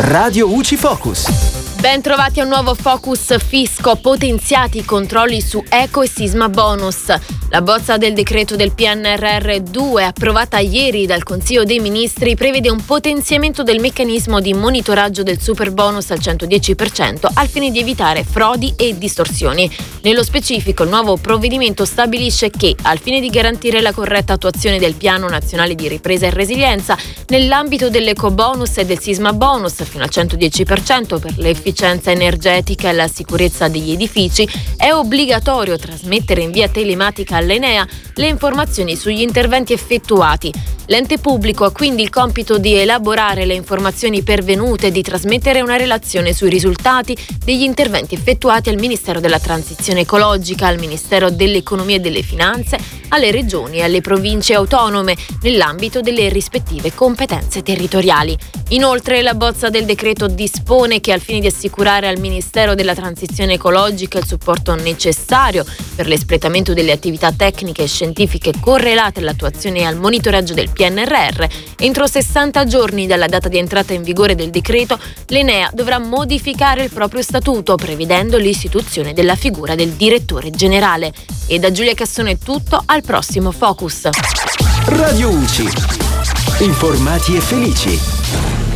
Radio UCI Focus. Ben trovati a un nuovo Focus Fisco, potenziati i controlli su Eco e Sisma Bonus. La bozza del decreto del PNRR 2, approvata ieri dal Consiglio dei Ministri, prevede un potenziamento del meccanismo di monitoraggio del super bonus al 110% al fine di evitare frodi e distorsioni. Nello specifico, il nuovo provvedimento stabilisce che, al fine di garantire la corretta attuazione del Piano Nazionale di Ripresa e Resilienza, nell'ambito dell'eco bonus e del sisma bonus fino al 110% per le efficienze l'efficienza energetica e la sicurezza degli edifici, è obbligatorio trasmettere in via telematica all'Enea le informazioni sugli interventi effettuati. L'ente pubblico ha quindi il compito di elaborare le informazioni pervenute e di trasmettere una relazione sui risultati degli interventi effettuati al Ministero della Transizione Ecologica, al Ministero dell'Economia e delle Finanze, alle regioni e alle province autonome nell'ambito delle rispettive competenze territoriali. Inoltre la bozza del decreto dispone che al fine di assicurare al Ministero della Transizione Ecologica il supporto necessario per l'espletamento delle attività tecniche e scientifiche correlate all'attuazione e al monitoraggio del PNRR, entro 60 giorni dalla data di entrata in vigore del decreto, l'Enea dovrà modificare il proprio statuto prevedendo l'istituzione della figura del direttore generale. E da Giulia Cassone è tutto, al prossimo Focus. Radio UCI. Informati e felici.